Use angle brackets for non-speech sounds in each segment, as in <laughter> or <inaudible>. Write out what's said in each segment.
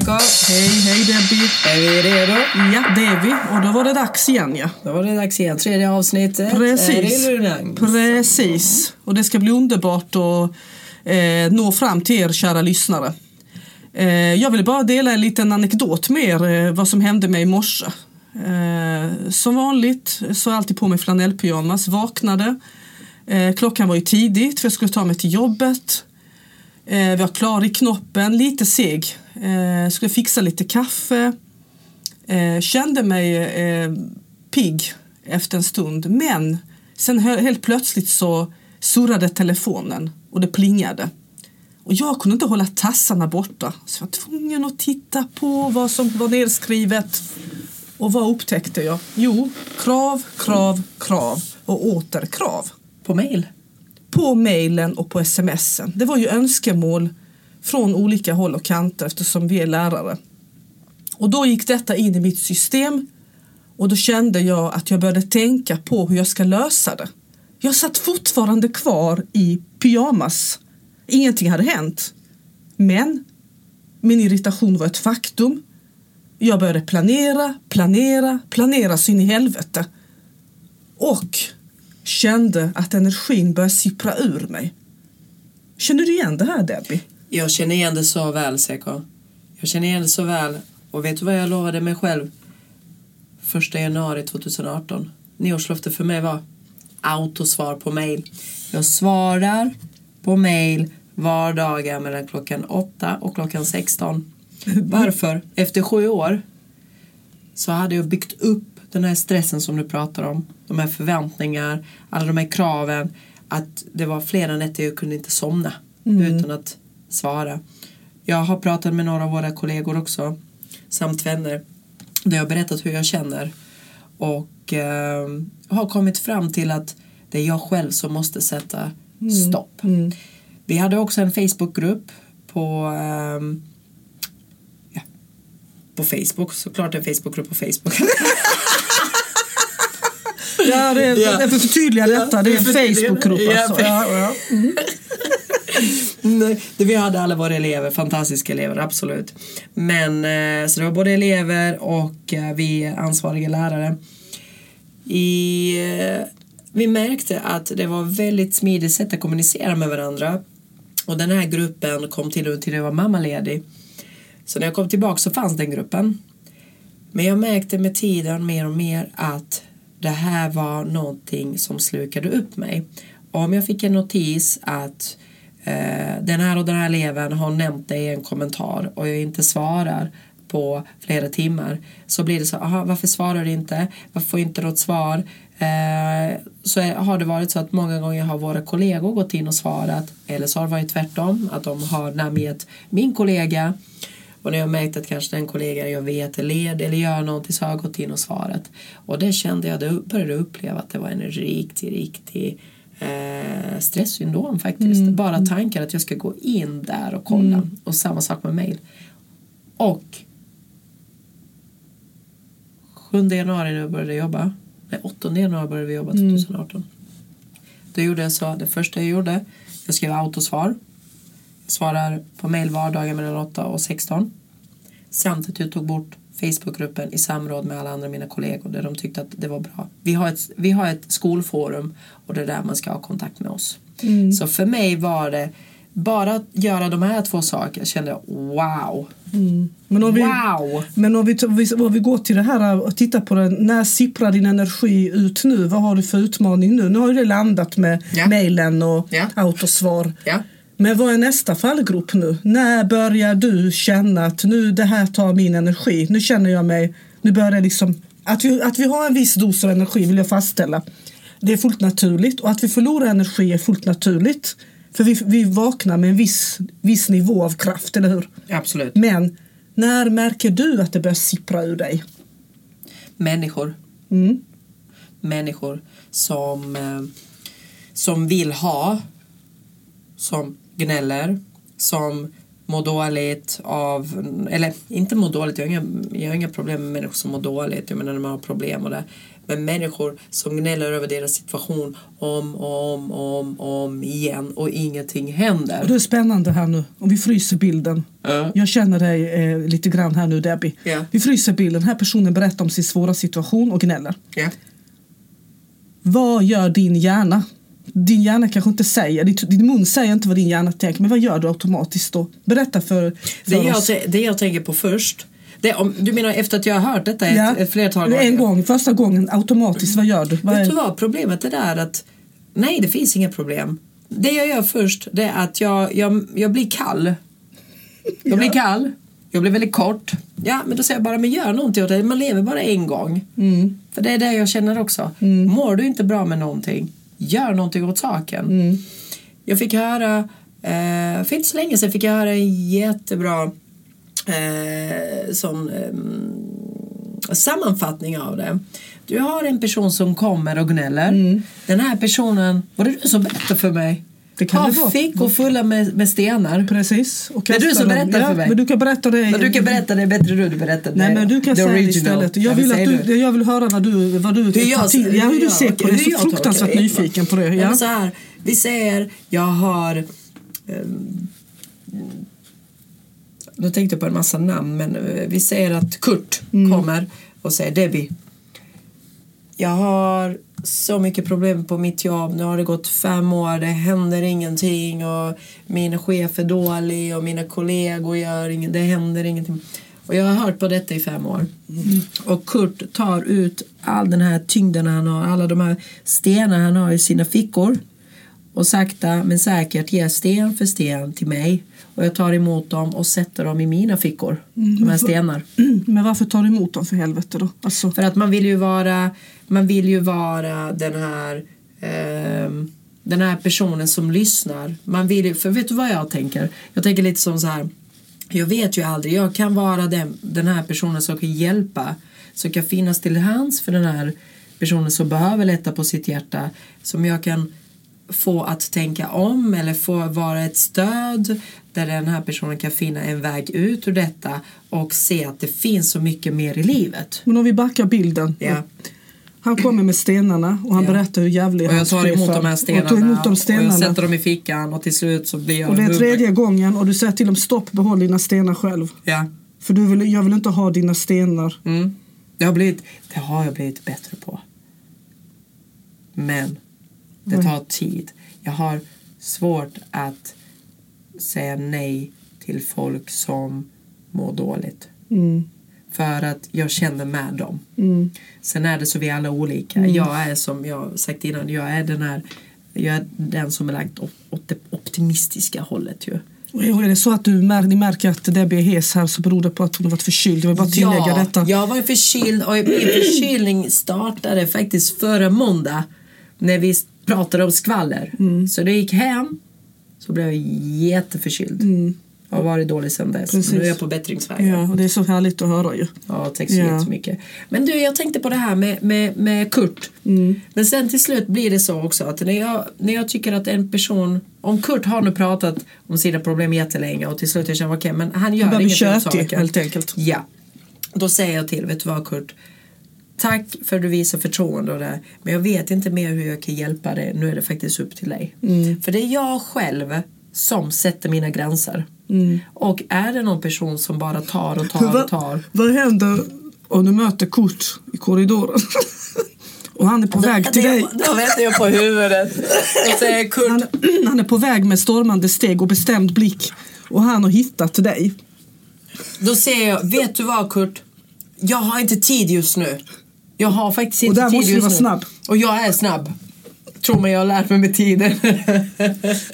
Seko. Hej, hej Debbie. Är vi redo? Ja, det är vi. Och då var det dags igen ja. Då var det dags igen. Tredje avsnittet. Precis. Precis. Och det ska bli underbart att eh, nå fram till er kära lyssnare. Eh, jag vill bara dela en liten anekdot med er eh, vad som hände mig i morse. Eh, som vanligt så alltid på mig flanellpyjamas, vaknade. Eh, klockan var ju tidigt för jag skulle ta mig till jobbet. Eh, vi var klar i knoppen, lite seg. Eh, skulle fixa lite kaffe. Eh, kände mig eh, pigg efter en stund. Men sen helt plötsligt så surrade telefonen och det plingade. Och jag kunde inte hålla tassarna borta. Så jag var tvungen att titta på vad som var nedskrivet. Och vad upptäckte jag? Jo, krav, krav, krav och åter krav På mail? På mejlen och på smsen. Det var ju önskemål från olika håll och kanter eftersom vi är lärare. Och då gick detta in i mitt system och då kände jag att jag började tänka på hur jag ska lösa det. Jag satt fortfarande kvar i pyjamas. Ingenting hade hänt. Men min irritation var ett faktum. Jag började planera, planera, planera så in i helvete. Och kände att energin började sippra ur mig. Känner du igen det här Debbie? Jag känner igen det så väl, Seko. Jag känner igen det så väl. Och vet du vad jag lovade mig själv? Första januari 2018. Nyårslöftet för mig var autosvar på mail. Jag svarar på mail vardagar mellan klockan 8 och klockan 16. Varför? Efter sju år så hade jag byggt upp den här stressen som du pratar om. De här förväntningar, alla de här kraven. Att det var flera nätter jag kunde inte somna utan att svara. Jag har pratat med några av våra kollegor också, samt vänner, där jag har berättat hur jag känner. Och eh, har kommit fram till att det är jag själv som måste sätta stopp. Vi hade också en Facebookgrupp på ja, på Facebook, såklart en Facebookgrupp på Facebook. <laughs> Ja, det Ja. jag får förtydliga detta. Det är en Facebookgrupp alltså. Ja, ja. <laughs> Nej, det vi hade alla våra elever, fantastiska elever, absolut. Men eh, så det var både elever och eh, vi ansvariga lärare. I, eh, vi märkte att det var väldigt smidigt sätt att kommunicera med varandra. Och den här gruppen kom till och till jag var mammaledig. Så när jag kom tillbaka så fanns den gruppen. Men jag märkte med tiden mer och mer att det här var någonting som slukade upp mig. Om jag fick en notis att eh, den här och den här eleven har nämnt det i en kommentar och jag inte svarar på flera timmar så blir det så, aha, varför svarar du inte? Varför får inte något svar? Eh, så är- har det varit så att många gånger har våra kollegor gått in och svarat eller så har det varit tvärtom, att de har namngett min kollega och när jag märkt att kanske den kollegan jag vet är led eller gör någonting så har jag gått in och svarat. Och det kände jag, det började uppleva att det var en riktig, riktig eh, stresssyndrom faktiskt. Bara tankar att jag ska gå in där och kolla. Och samma sak med mail. Och 7 januari när jag började jobba, nej 8 januari började vi jobba 2018. Då gjorde jag så, det första jag gjorde, jag skrev autosvar. Svarar på mail vardagar mellan 8 och 16. Samt att jag tog bort Facebookgruppen i samråd med alla andra mina kollegor där de tyckte att det var bra. Vi har ett, vi har ett skolforum och det är där man ska ha kontakt med oss. Så för mig var det bara att göra de här två sakerna. Jag kände wow. Men om vi, Wow! men om vi, om vi går till det här och tittar på det. När sipprar din energi ut nu? Vad har du för utmaning nu? Nu har ju det landat med Ja. mejlen och Ja. autosvar. Ja. Men vad är nästa fallgrop nu? När börjar du känna att nu det här tar min energi? Nu känner jag mig, nu börjar det liksom, att vi, att vi har en viss dos av energi vill jag fastställa. Det är fullt naturligt och att vi förlorar energi är fullt naturligt. För vi, vi vaknar med en viss, viss nivå av kraft, eller hur? Absolut. Men när märker du att det börjar sippra ur dig? Människor. Mm. Människor som, eh, som vill ha, som gnäller, som mår dåligt av, eller inte mår dåligt, jag har inga, jag har inga problem med människor som mår dåligt, jag menar när man har problem och det. med människor som gnäller över deras situation om och om och om, om igen och ingenting händer. Och det är spännande här nu, om vi fryser bilden. Ja. Jag känner dig eh, lite grann här nu Debbie. Ja. Vi fryser bilden, den här personen berättar om sin svåra situation och gnäller. Ja. Vad gör din hjärna? Din hjärna kanske inte säger, din, din mun säger inte vad din hjärna tänker, men vad gör du automatiskt då? Berätta för, för Det, jag, oss. det jag tänker på först, det, om, du menar efter att jag har hört detta ett, ett flertal gånger? En gång, första gången automatiskt, vad gör du? Vad Vet är, du vad problemet är där att nej det finns inga problem. Det jag gör först det är att jag, jag, jag blir kall. Jag blir kall. Jag blir väldigt kort. Ja men då säger jag bara men gör någonting åt det. Man lever bara en gång. Mm. För det är det jag känner också. Mår du inte bra med någonting gör någonting åt saken. Mm. Jag fick höra eh, för inte så länge sedan fick jag höra en jättebra eh, sån eh, sammanfattning av det. Du har en person som kommer och gnäller. Den här personen, var det du som berättade för mig? Det kan det vara. fickor fulla med, med stenar. Precis. Och Det är du som berättar för mig. Men du kan berätta det. Men du kan berätta det bättre du berättade. Nej men du kan the säga det original. istället. Ja, Jag vill, att du, jag vill höra vad du, vad du Hur jag- till. Ja, hur du ser på det. Jag är så fruktansvärt det. nyfiken på det. Ja. men så här, vi säger, jag har... ehm, nu tänkte jag på en massa namn, men eh, vi säger att Kurt Mm. kommer och säger Debbie. Jag har så mycket problem på mitt jobb. Nu har det gått fem år, det händer ingenting och min chef är dålig och mina kollegor gör inget, det händer ingenting. Och jag har hört på detta i fem år. Och Kurt tar ut all den här tyngden han har, alla de här stenar han har i sina fickor och sakta men säkert ger sten för sten till mig och jag tar emot dem och sätter dem i mina fickor, de här stenar. <clears throat> Men varför tar du emot dem för helvete då? Alltså, För att man vill ju vara, man vill ju vara den här ehm, den här personen som lyssnar. Man vill för vet du vad jag tänker? Jag tänker lite som så här. Jag vet ju aldrig, jag kan vara den, den här personen som kan hjälpa. Som kan finnas till hands för den här personen som behöver lätta på sitt hjärta. Som jag kan få att tänka om eller få vara ett stöd där den här personen kan finna en väg ut ur detta och se att det finns så mycket mer i livet. men om vi backar bilden. Ja. Han kommer med stenarna och han Ja. berättar hur jävlig Och jag tar emot de här Och stenarna tar emot de och stenarna. jag sätter dem i fickan och till slut så blir jag Och det är huvud- tredje gången och du säger till dem stopp, behåll dina stenar själv. Ja. För du vill, jag vill inte ha dina stenar. Mm. Det, har blivit, det har jag blivit bättre på. Men det Oj. tar tid. Jag har svårt att säga nej till folk som mår dåligt. Mm. För att jag känner med dem. Mm. Sen är det så vi är alla olika. Jag är som jag sagt innan, jag är den här jag är den som är lagt åt det optimistiska hållet ju. Och är det så att du mär, ni märker att Debbie är hes här så beror det på att hon har varit förkyld. Jag vill bara tillägga ja, detta. Jag var förkyld och min förkylning startade faktiskt förra måndag när vi pratade om skvaller. Mm. Så det gick hem så blev jag jätteförkyld. Mm. Jag har varit dålig sedan dess. Precis. Nu är jag på bättringsvägen. Ja, och det är så härligt att höra ju. Ja, tack så Ja. jättemycket. Men du, jag tänkte på det här med, med, med Kurt. Mm. Men sen till slut blir det så också att när jag, när jag tycker att en person, om Kurt har nu pratat om sina problem jättelänge och till slut jag känner okej men han gör Han ingenting åt saken. helt enkelt. Ja. Då säger jag till, vet du vad Kurt? Tack för att du visar förtroende och det. Men jag vet inte mer hur jag kan hjälpa dig. Nu är det faktiskt upp till dig. Mm. För det är jag själv som sätter mina gränser. Mm. Och är det någon person som bara tar och tar och tar. Vad händer om du möter Kurt i korridoren? <laughs> och han är på väg till Då- dig. Då vänder jag på huvudet och säger Kurt. Han, han är på väg med stormande steg och bestämd blick. Och han har hittat dig. Då säger jag, vet du vad Kurt? Jag har inte tid just nu. Jag har faktiskt inte där tid måste du vara snabb. Och jag är snabb. Tror mig jag har lärt mig med tiden. <laughs>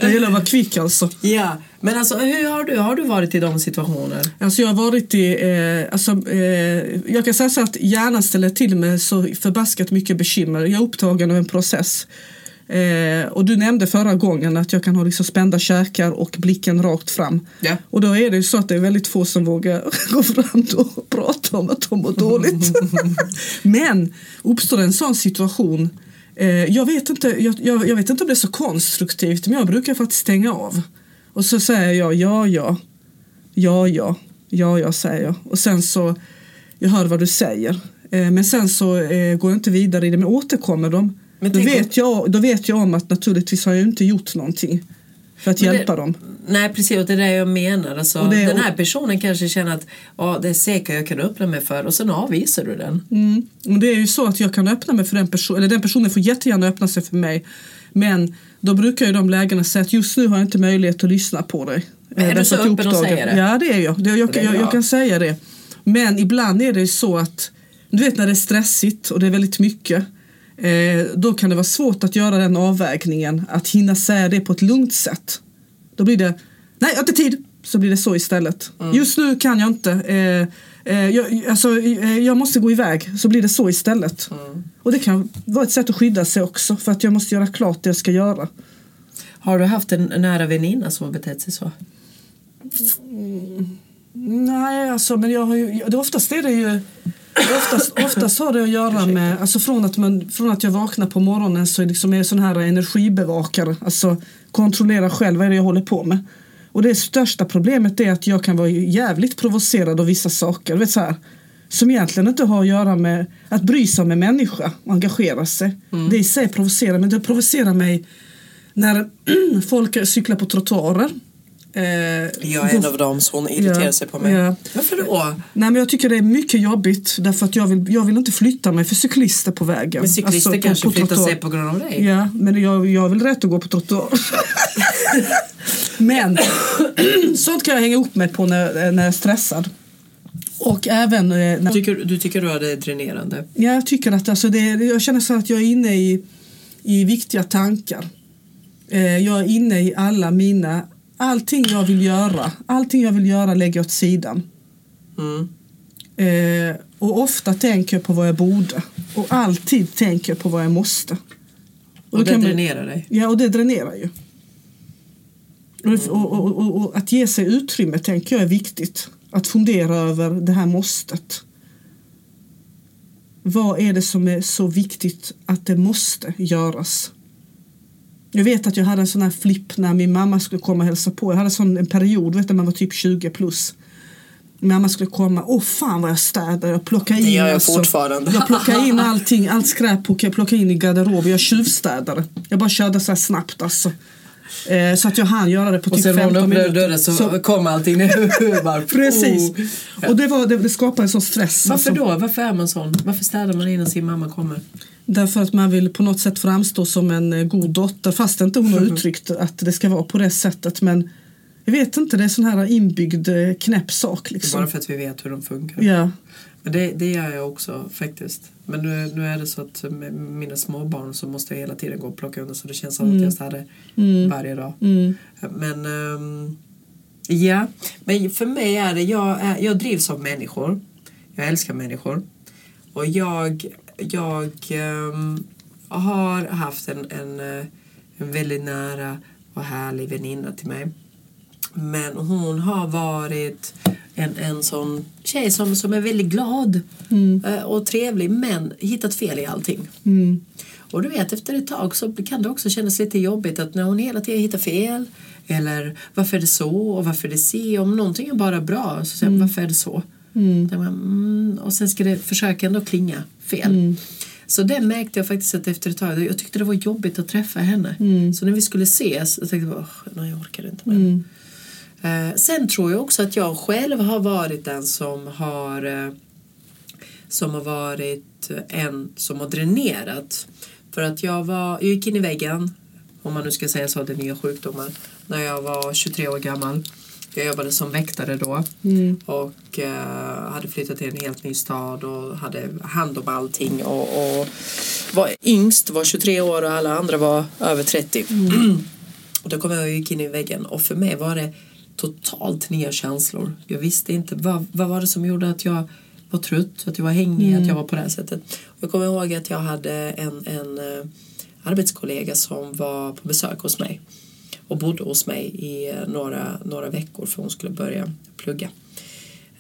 Det gäller att vara kvick alltså. ja, men alltså hur har du, har du varit i de situationer? Alltså jag har varit i, eh, alltså, eh, jag kan säga så att hjärnan ställer till med så förbaskat mycket bekymmer. Jag är upptagen av en process. Eh, och du nämnde förra gången att jag kan ha liksom spända käkar och blicken rakt fram. Ja. Och då är det ju så att det är väldigt få som vågar <laughs> gå fram och prata om att de mår dåligt. <laughs> Men uppstår en sån situation eh, jag, vet inte, jag, jag, jag vet inte om det är så konstruktivt men jag brukar faktiskt stänga av. Och så säger jag ja, ja, ja, ja, ja, ja, säger jag. Och sen så, jag hör vad du säger. Eh, men sen så eh, går jag inte vidare i det. Men återkommer de, Men då vet, jag, då vet jag om att naturligtvis har jag inte gjort någonting för att Men det- hjälpa dem. Nej precis, och det är det jag menar. Alltså, det- den här personen kanske känner att ja, det är säkert jag kan öppna mig för och sen avvisar du den. Mm. Och det är ju så att jag kan öppna mig för den personen, eller den personen får jättegärna öppna sig för mig. Men då brukar ju de lägena säga att just nu har jag inte möjlighet att lyssna på dig. Men är Eh, du så därför att öppen och säger det? Ja det är jag. Det, jag, Det är jag, jag kan säga det. Men ibland är det ju så att du vet när det är stressigt och det är väldigt mycket. Eh, då kan det vara svårt att göra den avvägningen. Att hinna säga det på ett lugnt sätt. Då blir det, nej jag har inte tid. Så blir det så istället. Mm. Just nu kan jag inte. Eh, eh, jag, alltså, eh, jag måste gå iväg. Så blir det så istället. Mm. Och det kan vara ett sätt att skydda sig också. För att jag måste göra klart det jag ska göra. Har du haft en nära väninna som har betett sig så? Nej, alltså men jag har ju, det oftast är det ju Oftast, oftast har det att göra med, alltså från att, man, från att jag vaknar på morgonen så är liksom jag sån här energibevakare, alltså kontrollera själv vad är det jag håller på med. Och det största problemet är att jag kan vara jävligt provocerad av vissa saker, vet så här, som egentligen inte har att göra med att bry sig om en människa och engagera sig. Det i sig provocerar, men det provocerar mig när <clears throat> folk cyklar på trottoarer. Eh, Jag är en av dem så hon irriterar Ja, sig på mig. ja. Varför då? Nej men jag tycker det är mycket jobbigt därför att jag vill, jag vill inte flytta mig för cyklister på vägen. Men cyklister Alltså, på- kanske på flyttar trottoar. sig på grund av dig. Ja, men jag, jag har väl rätt att gå på trottoar. <laughs> men sånt kan jag hänga upp mig på när, när jag är stressad. Och även eh, när, Tycker, du tycker du att det är dränerande? ja, jag tycker att alltså det, jag känner så att jag är inne i, i viktiga tankar. Eh, jag är inne i alla mina, allting jag vill göra, allting jag vill göra lägger jag åt sidan. Mm. Eh, och ofta tänker jag på vad jag borde. Och alltid tänker jag på vad jag måste. Och, då det kan man- dränerar dig? Ja, och det dränerar ju. Och, och, och, och, och att ge sig utrymme tänker jag är viktigt. Att fundera över det här måstet. Vad är det som är så viktigt att det måste göras? Jag vet att jag hade en sån här flipp när min mamma skulle komma och hälsa på. Jag hade en sån en period, vet du, när man var typ 20 plus. Mamma skulle komma, åh fan vad jag städar, jag plockar in Det gör jag alltså, fortfarande. Jag plockar in allting, allt skräp jag plockar in i garderoben, jag tjuvstädade. Jag bara körde så här snabbt alltså. Eh, så att jag hann göra det på Och typ sen när hon 15 öppnade minuter. dörren så, kom allting ner. <laughs> Precis. oh. Och det, var, det, det skapade en sån stress. Varför alltså. då? Varför är man sån? Varför städar man innan sin mamma kommer? Därför att man vill på något sätt framstå som en eh, god dotter fast inte hon har uttryckt att det ska vara på det sättet. Men jag vet inte, det är en sån här inbyggd eh, knäpp sak. Liksom. bara för att vi vet hur de funkar. Ja. Men det, det gör jag också faktiskt. Men nu, nu är det så att med mina småbarn så måste jag hela tiden gå och plocka undan så det känns som att jag städar varje dag. Mm. Men ehm, ja, men för mig är det, jag, är, jag drivs av människor. Jag älskar människor. Och jag, jag ehm, har haft en, en, eh, en väldigt nära och härlig väninna till mig. Men hon har varit en, en sån tjej som, som är väldigt glad eh, och trevlig men hittat fel i allting. Mm. Och du vet efter ett tag så kan det också kännas lite jobbigt att när hon hela tiden hittar fel eller varför är det så och varför är det si om någonting är bara bra så säger man varför är det så Mm. Där man, mm, och sen ska det försöka ändå klinga fel så det märkte jag faktiskt att efter ett tag jag tyckte det var jobbigt att träffa henne så när vi skulle ses så tänkte jag "Åh, nej jag orkar inte med Mm. Eh, sen tror jag också att jag själv har varit den som har eh, som har varit en som har dränerat. För att jag, var, jag gick in i väggen, om man nu ska säga så, den nya sjukdomen, när jag var 23 år gammal. Jag jobbade som väktare då Mm. och eh, hade flyttat till en helt ny stad och hade hand om allting och, och var yngst, var 23 år och alla andra var över 30. Och då kom jag och gick in i väggen och för mig var det totalt nya känslor. Jag visste inte vad, vad var det som gjorde att jag var trött, att jag var hängig, att jag var på det här sättet. Och jag kommer ihåg att jag hade en, en eh, arbetskollega som var på besök hos mig och bodde hos mig i eh, några, några veckor för hon skulle börja plugga.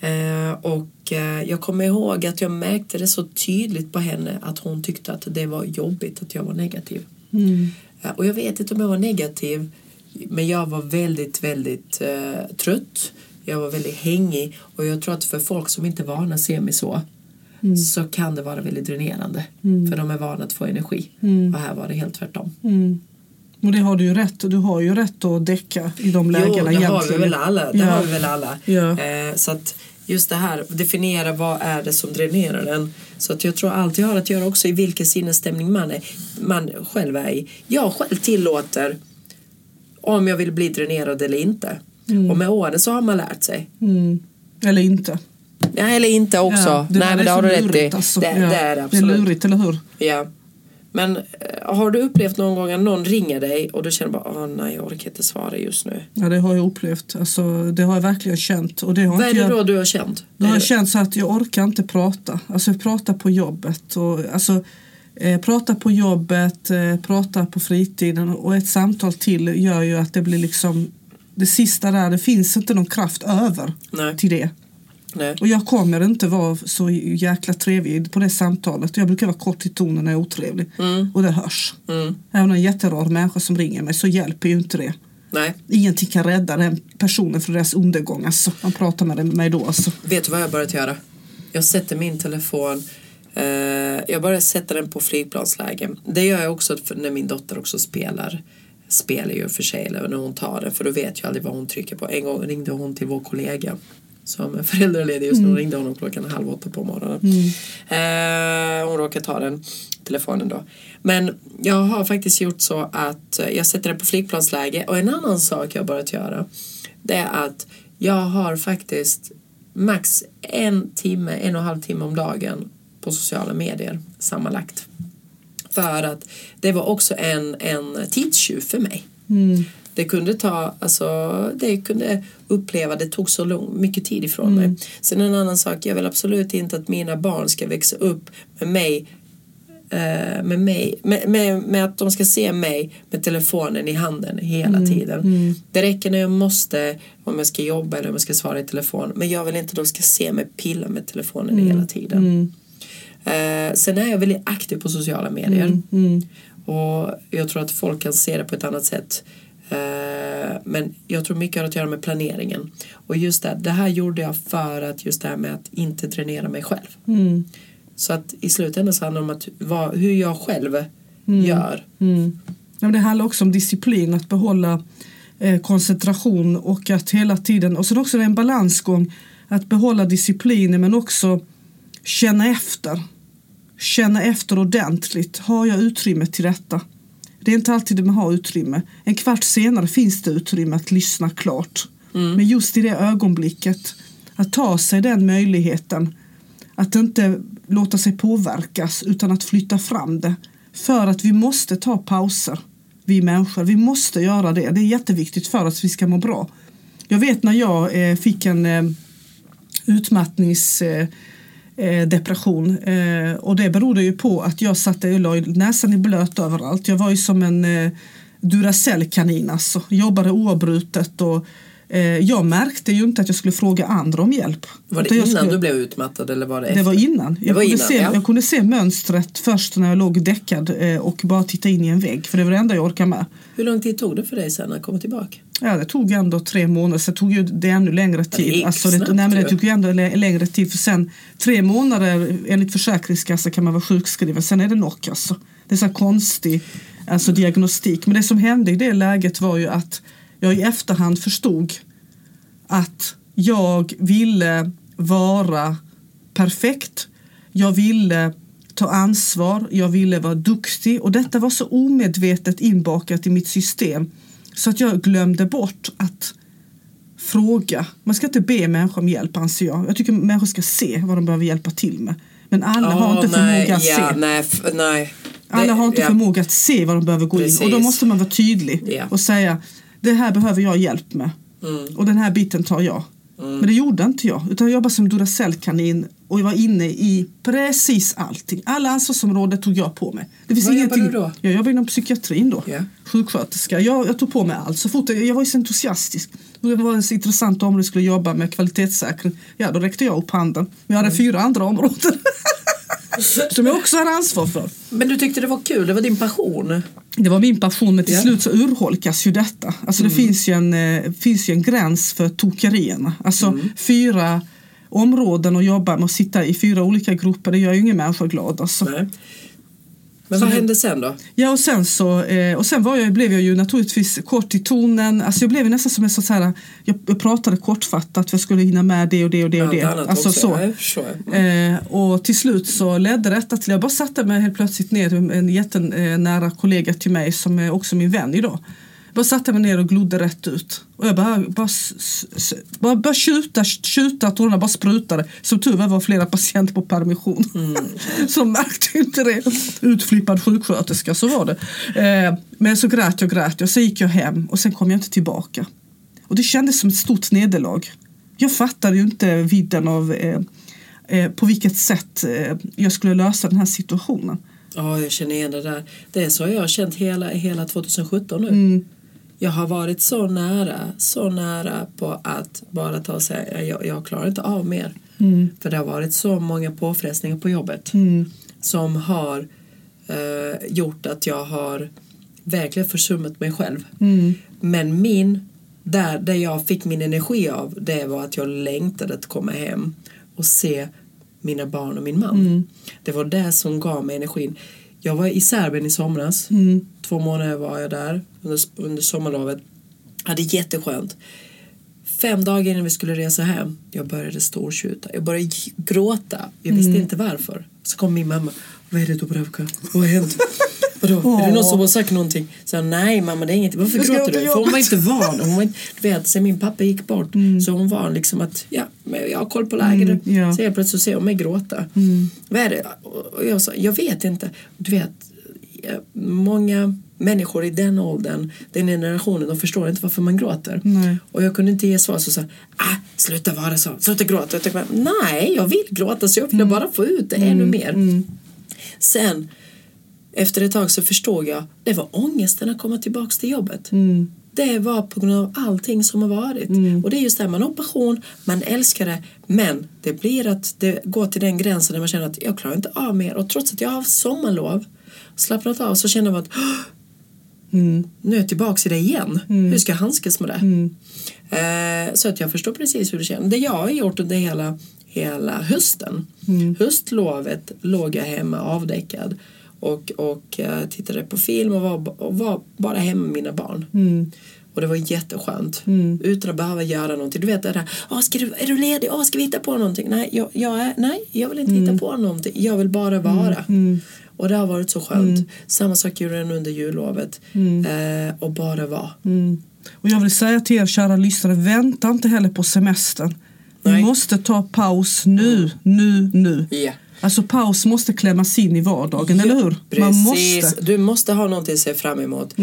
Eh, och eh, jag kommer ihåg att jag märkte det så tydligt på henne att hon tyckte att det var jobbigt att jag var negativ. Mm. Eh, Och jag vet inte om jag var negativ men jag var väldigt, väldigt eh, trött. Jag var väldigt hängig och jag tror att för folk som inte är vana ser mig så så kan det vara väldigt dränerande. För de är vana att få energi. Och här var det helt tvärtom. Mm. Och det har du ju rätt Du har ju rätt att däcka i de lägena Jo, det har vi egentligen. väl alla. Det Ja. har vi väl alla. Ja. Eh, så att just det här, definiera vad är det som dränerar den. Så att jag tror alltid har att göra också i vilken sinnesstämning man, är, man själv är i. Jag själv tillåter om jag vill bli dränerad eller inte. Och med åren så har man lärt sig. Mm. Eller inte. Ja, eller inte också. Ja, det Nej men det har du rätt i. alltså. Det, Ja. det är det Det är absolut. lurigt, eller hur? Ja. Men eh, har du upplevt någon gång att någon ringer dig och du känner bara Åh, nej jag orkar inte svara just nu. Ja, det har jag upplevt. Alltså, det har jag verkligen känt. Och det har Vad är det jag... då du har känt? Då har jag känt så att jag orkar inte prata. Alltså jag pratar på jobbet. Och, alltså, eh, prata på jobbet, eh, prata på fritiden och ett samtal till gör ju att det blir liksom det sista där, det finns inte någon kraft över Nej. till det. Nej. Och jag kommer inte vara så jäkla trevlig på det samtalet. Jag brukar vara kort i tonen när jag är otrevlig. Mm. Och det hörs. Mm. Även en jätterar människa som ringer mig så hjälper ju inte det. Nej. Ingenting kan rädda den personen från deras undergång. Alltså. Man pratar med mig då. Alltså. Vet du vad jag har börjat göra? Jag sätter min telefon eh, Jag börjar sätta den på flygplansläge. Det gör jag också när min dotter också spelar Spelar ju för sig eller när hon tar den för då vet jag aldrig vad hon trycker på. En gång ringde hon till vår kollega som är föräldraledig just nu. Hon ringde honom klockan halv åtta på morgonen. Eh, hon råkade ta den telefonen då. Men jag har faktiskt gjort så att eh, jag sätter den på flygplansläge och en annan sak jag har börjat göra det är att jag har faktiskt max en timme, en och en halv timme om dagen på sociala medier sammanlagt. För att det var också en, en tidstjuv för mig. Det kunde ta, alltså det kunde uppleva, det tog så lång, mycket tid ifrån mig. Sen en annan sak, jag vill absolut inte att mina barn ska växa upp med mig eh, med, mig, med, med, med att de ska se mig med telefonen i handen hela tiden. Det räcker när jag måste, om jag ska jobba eller om jag ska svara i telefon. Men jag vill inte att de ska se mig pilla med telefonen hela tiden. Eh, sen är jag väldigt aktiv på sociala medier. Och jag tror att folk kan se det på ett annat sätt. Eh, men jag tror mycket har att göra med planeringen. Och just det, det här gjorde jag för att just det här med att inte dränera mig själv. Så att i slutändan så handlar det om att vad, hur jag själv gör. Mm. Ja, det handlar också om disciplin, att behålla eh, koncentration och att hela tiden, och sen också det är en balansgång, att behålla disciplinen men också känna efter. Känna efter ordentligt. Har jag utrymme till detta? Det är inte alltid man har utrymme. En kvart senare finns det utrymme att lyssna klart. Men just i det ögonblicket, att ta sig den möjligheten att inte låta sig påverkas utan att flytta fram det. För att vi måste ta pauser, vi människor. Vi måste göra det. Det är jätteviktigt för att vi ska må bra. Jag vet när jag eh, fick en eh, utmattningsdepression eh, depression. Eh, och det berodde ju på att jag satte och la näsan i blöt överallt. Jag var ju som en eh, Duracell-kanin alltså. Jobbade oavbrutet och eh, jag märkte ju inte att jag skulle fråga andra om hjälp. Var det innan skulle- du blev utmattad eller var det det efter? var innan. Jag, var kunde innan, se, ja. jag kunde se mönstret först när jag låg däckad eh, och bara titta in i en vägg. För det var det enda jag orkade med. Hur lång tid tog det för dig sen att komma tillbaka? Ja, det tog ändå tre månader, så det tog ju det ännu längre det tid. gick alltså det, nej, men det tog ju ändå lä- längre tid för sen tre månader enligt Försäkringskassan kan man vara sjukskriven, sen är det knock alltså. Det är så konstig alltså, diagnostik. Men det som hände i det läget var ju att jag i efterhand förstod att jag ville vara perfekt. Jag ville ta ansvar, jag ville vara duktig och detta var så omedvetet inbakat i mitt system så att jag glömde bort att fråga. Man ska inte be människor om hjälp anser jag. Jag tycker människor ska se vad de behöver hjälpa till med. Men alla har Åh, inte nej, förmåga att ja, se. Nej, nej. Alla har inte ja. förmåga att se vad de behöver gå in och då Precis. måste man vara tydlig Ja. och säga det här behöver jag hjälp med Mm. och den här biten tar jag. Men det gjorde inte jag utan jag jobbade som Duracell-kanin och jag var inne i precis allting. Alla ansvarsområden tog jag på mig. Det finns Vad ingenting. jobbar du då? Jag jobbar inom psykiatrin då. Ja. Sjuksköterska. Jag, jag tog på mig allt. Så fort jag, jag var ju så entusiastisk. Det var så intressant område jag skulle jobba med kvalitetssäkring. Ja, då räckte jag upp handen. Men jag hade fyra andra områden. <laughs> som jag också hade ansvar för. Men du tyckte det var kul, det var din passion. Det var min passion men till Ja. slut så urholkas ju detta. Alltså det finns ju, en, eh, finns ju en gräns för tokerierna. Alltså fyra områden och jobba med att sitta i fyra olika grupper. Det gör ju ingen människa glad. Alltså. Nej. Men Så vad hände sen då? Ja och sen så eh, och sen var jag, blev jag ju naturligtvis kort i tonen. Alltså jag blev nästan som en sån här, jag, pratade kortfattat för jag skulle hinna med det och det och det och det. Alltså så. Mm. Eh, och till slut så ledde detta till, jag bara satte mig helt plötsligt ner, en jättenära kollega till mig som är också min vän idag. Bara satte mig ner och glodde rätt ut. Och jag bara, bara, tjuta, tjuta, tårarna bara sprutade. Som tur var var flera patienter på permission. <laughs> så de märkte inte det. Utflippad sjuksköterska, så var det. Eh, men så grät jag, grät jag. Så gick jag hem och sen kom jag inte tillbaka. Och det kändes som ett stort nederlag. Jag fattade ju inte vidden av eh, eh, på vilket sätt eh, jag skulle lösa den här situationen. Ja, jag känner igen det där. Det är så jag har känt hela, hela 2017 nu. Mm. Jag har varit så nära, så nära på att bara ta och säga jag, jag klarar inte av mer. Mm. För det har varit så många påfrestningar på jobbet Mm. som har eh, gjort att jag har verkligen försummat mig själv. Mm. Men min, där, där jag fick min energi av det var att jag längtade att komma hem och se mina barn och min man. Mm. Det var det som gav mig energin. Jag var i Serbien i somras. Två månader var jag där under, under sommarlovet. Hade jätteskönt. Fem dagar innan vi skulle resa hem, jag började stortjuta. Jag började gråta. Jag visste Mm. inte varför. Så kom min mamma. Vad är det Dubravka? Vad har hänt? <laughs> Vadå? Är det någon som har sagt någonting? Så jag, nej mamma det är ingenting. Varför Jag gråter du? För hon var inte van. Hon var inte, du vet, sen min pappa gick bort Mm. så hon var liksom att ja, jag har koll på läget. Mm, ja. Så helt plötsligt ser hon mig gråta. Mm. Vad är det? Och jag sa, jag vet inte. Du vet, många människor i den åldern, den generationen, de förstår inte varför man gråter. Nej. Och jag kunde inte ge svar så sa ah, sluta vara så, sluta gråta. Jag tänkte, nej, jag vill gråta så jag ville bara få ut det ännu mer. Mm. Sen, efter ett tag så förstod jag, det var ångesten att komma tillbaka till jobbet. Mm. Det var på grund av allting som har varit. Och det är just det, man har passion, man älskar det, men det blir att det går till den gränsen där man känner att jag klarar inte av mer. Och trots att jag har haft sommarlov, slappnat av, så känner man att "Åh, Mm. nu är jag tillbaka i det igen. Hur ska jag handskas med det? Mm. Eh, så att jag förstår precis hur det känns. Det jag har gjort under hela, hela hösten. Mm. Höstlovet låg jag hemma avdäckad och, och eh, tittade på film och var, och var bara hemma med mina barn. Mm. Och det var jätteskönt. Mm. Utan att behöva göra någonting. Du vet det där, "Åh, ska du, är du ledig? Åh, ska vi hitta på någonting? Nej, jag, jag, är, nej, jag vill inte hitta på någonting. Jag vill bara vara. Mm. Och det har varit så skönt. Samma sak gjorde jag under jullovet. Eh, och bara vara. Mm. Och jag vill säga till er kära lyssnare, vänta inte heller på semestern. Nej. måste ta paus nu, nu, nu. Ja. Alltså paus måste klämmas in i vardagen, eller hur? Precis. Måste. Du måste ha någonting att se fram emot.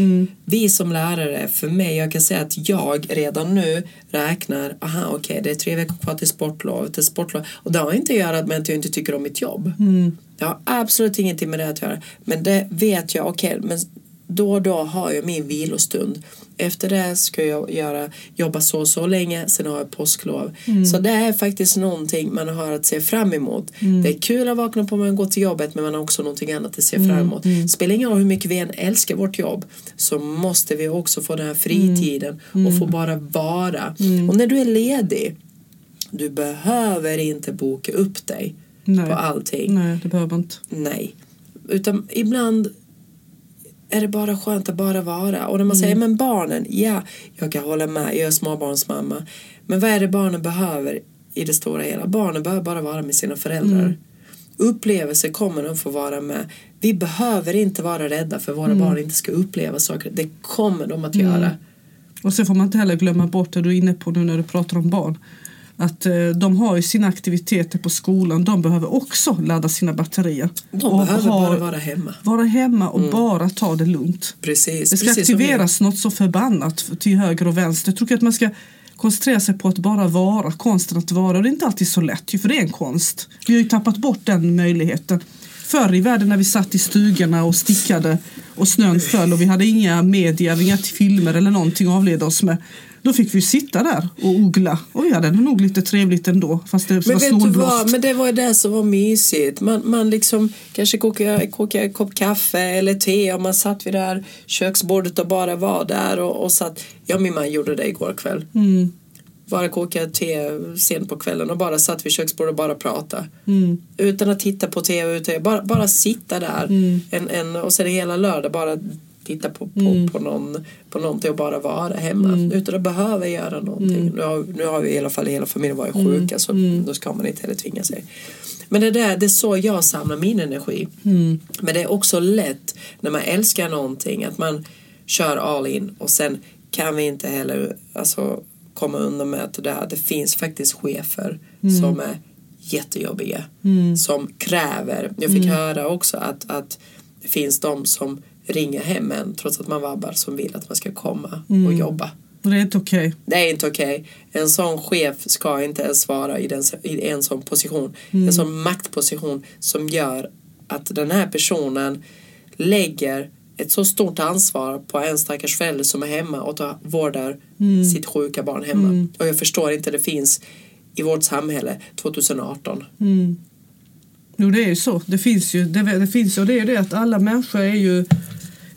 Vi som lärare, för mig, jag kan säga att jag redan nu räknar, aha okej det är tre veckor kvar till sportlov, till sportlov. Och det har inte att göra med att jag inte tycker om mitt jobb. Det har absolut ingenting med det att göra. Men det vet jag, okej, men då och då har jag min vilostund. Efter det ska jag göra, jobba så och så länge, sen har jag påsklov. Så det är faktiskt någonting man har att se fram emot. Det är kul att vakna på och gå till jobbet men man har också någonting annat att se fram emot. Spelar ingen roll hur mycket vi än älskar vårt jobb så måste vi också få den här fritiden och få bara vara. Och när du är ledig, du behöver inte boka upp dig Nej. på allting. Nej, det behöver inte. Nej. Utan ibland är det bara skönt att bara vara. Och när man säger men barnen, ja, jag kan hålla med, jag är småbarnsmamma. Men vad är det barnen behöver i det stora hela? Barnen behöver bara vara med sina föräldrar. Upplevelser kommer de få vara med. Vi behöver inte vara rädda för våra barn inte ska uppleva saker. Det kommer de att göra. Och sen får man inte heller glömma bort det du är inne på nu när du pratar om barn. Att eh, de har ju sina aktiviteter på skolan. De behöver också ladda sina batterier. De Och behöver ha- bara vara hemma. vara hemma och bara ta det lugnt. Precis. Det ska precis aktiveras något så förbannat till höger och vänster. Jag tror att man ska koncentrera sig på att bara vara, konsten att vara. Och det är inte alltid så lätt, för det är en konst. Vi har ju tappat bort den möjligheten. Förr i världen när vi satt i stugorna och stickade och snön föll och vi hade inga media, inga filmer eller någonting att avleda oss med. Då fick vi sitta där och ogla och vi hade nog lite trevligt ändå fast det Men var snålblåst. men det var ju det som var mysigt. Man, man liksom kanske kokade, kokade en kopp kaffe eller te och man satt vid det här köksbordet och bara var där och, och satt. Ja, min man gjorde det igår kväll. Mm. bara koka te sent på kvällen och bara satt vid köksbordet och bara prata. Mm. Utan att titta på tv, utan bara, bara sitta där Mm. en, en, och sen hela lördag bara titta på, på, Mm. på, någon, på någonting och bara vara hemma utan att behöva göra någonting. Mm. Nu, har, nu har vi i alla fall hela familjen varit sjuka så då ska man inte heller tvinga sig. Men det, där, det är så jag samlar min energi. Mm. Men det är också lätt när man älskar någonting att man kör all in och sen kan vi inte heller alltså, komma undan med att det, det finns faktiskt chefer som är jättejobbiga. Som kräver. Jag fick höra också att, att det finns de som ringer hem en trots att man vabbar som vill att man ska komma och jobba. Det är inte okej. Det är inte okej. En sån chef ska inte ens vara i, den, i en sån position. En sån maktposition som gör att den här personen lägger ett så stort ansvar på en stackars förälder som är hemma och tar, vårdar sitt sjuka barn hemma. Och jag förstår inte det finns i vårt samhälle 2018. Jo det är ju så. Det finns ju. Det, det finns ju. Och det är ju det att alla människor är ju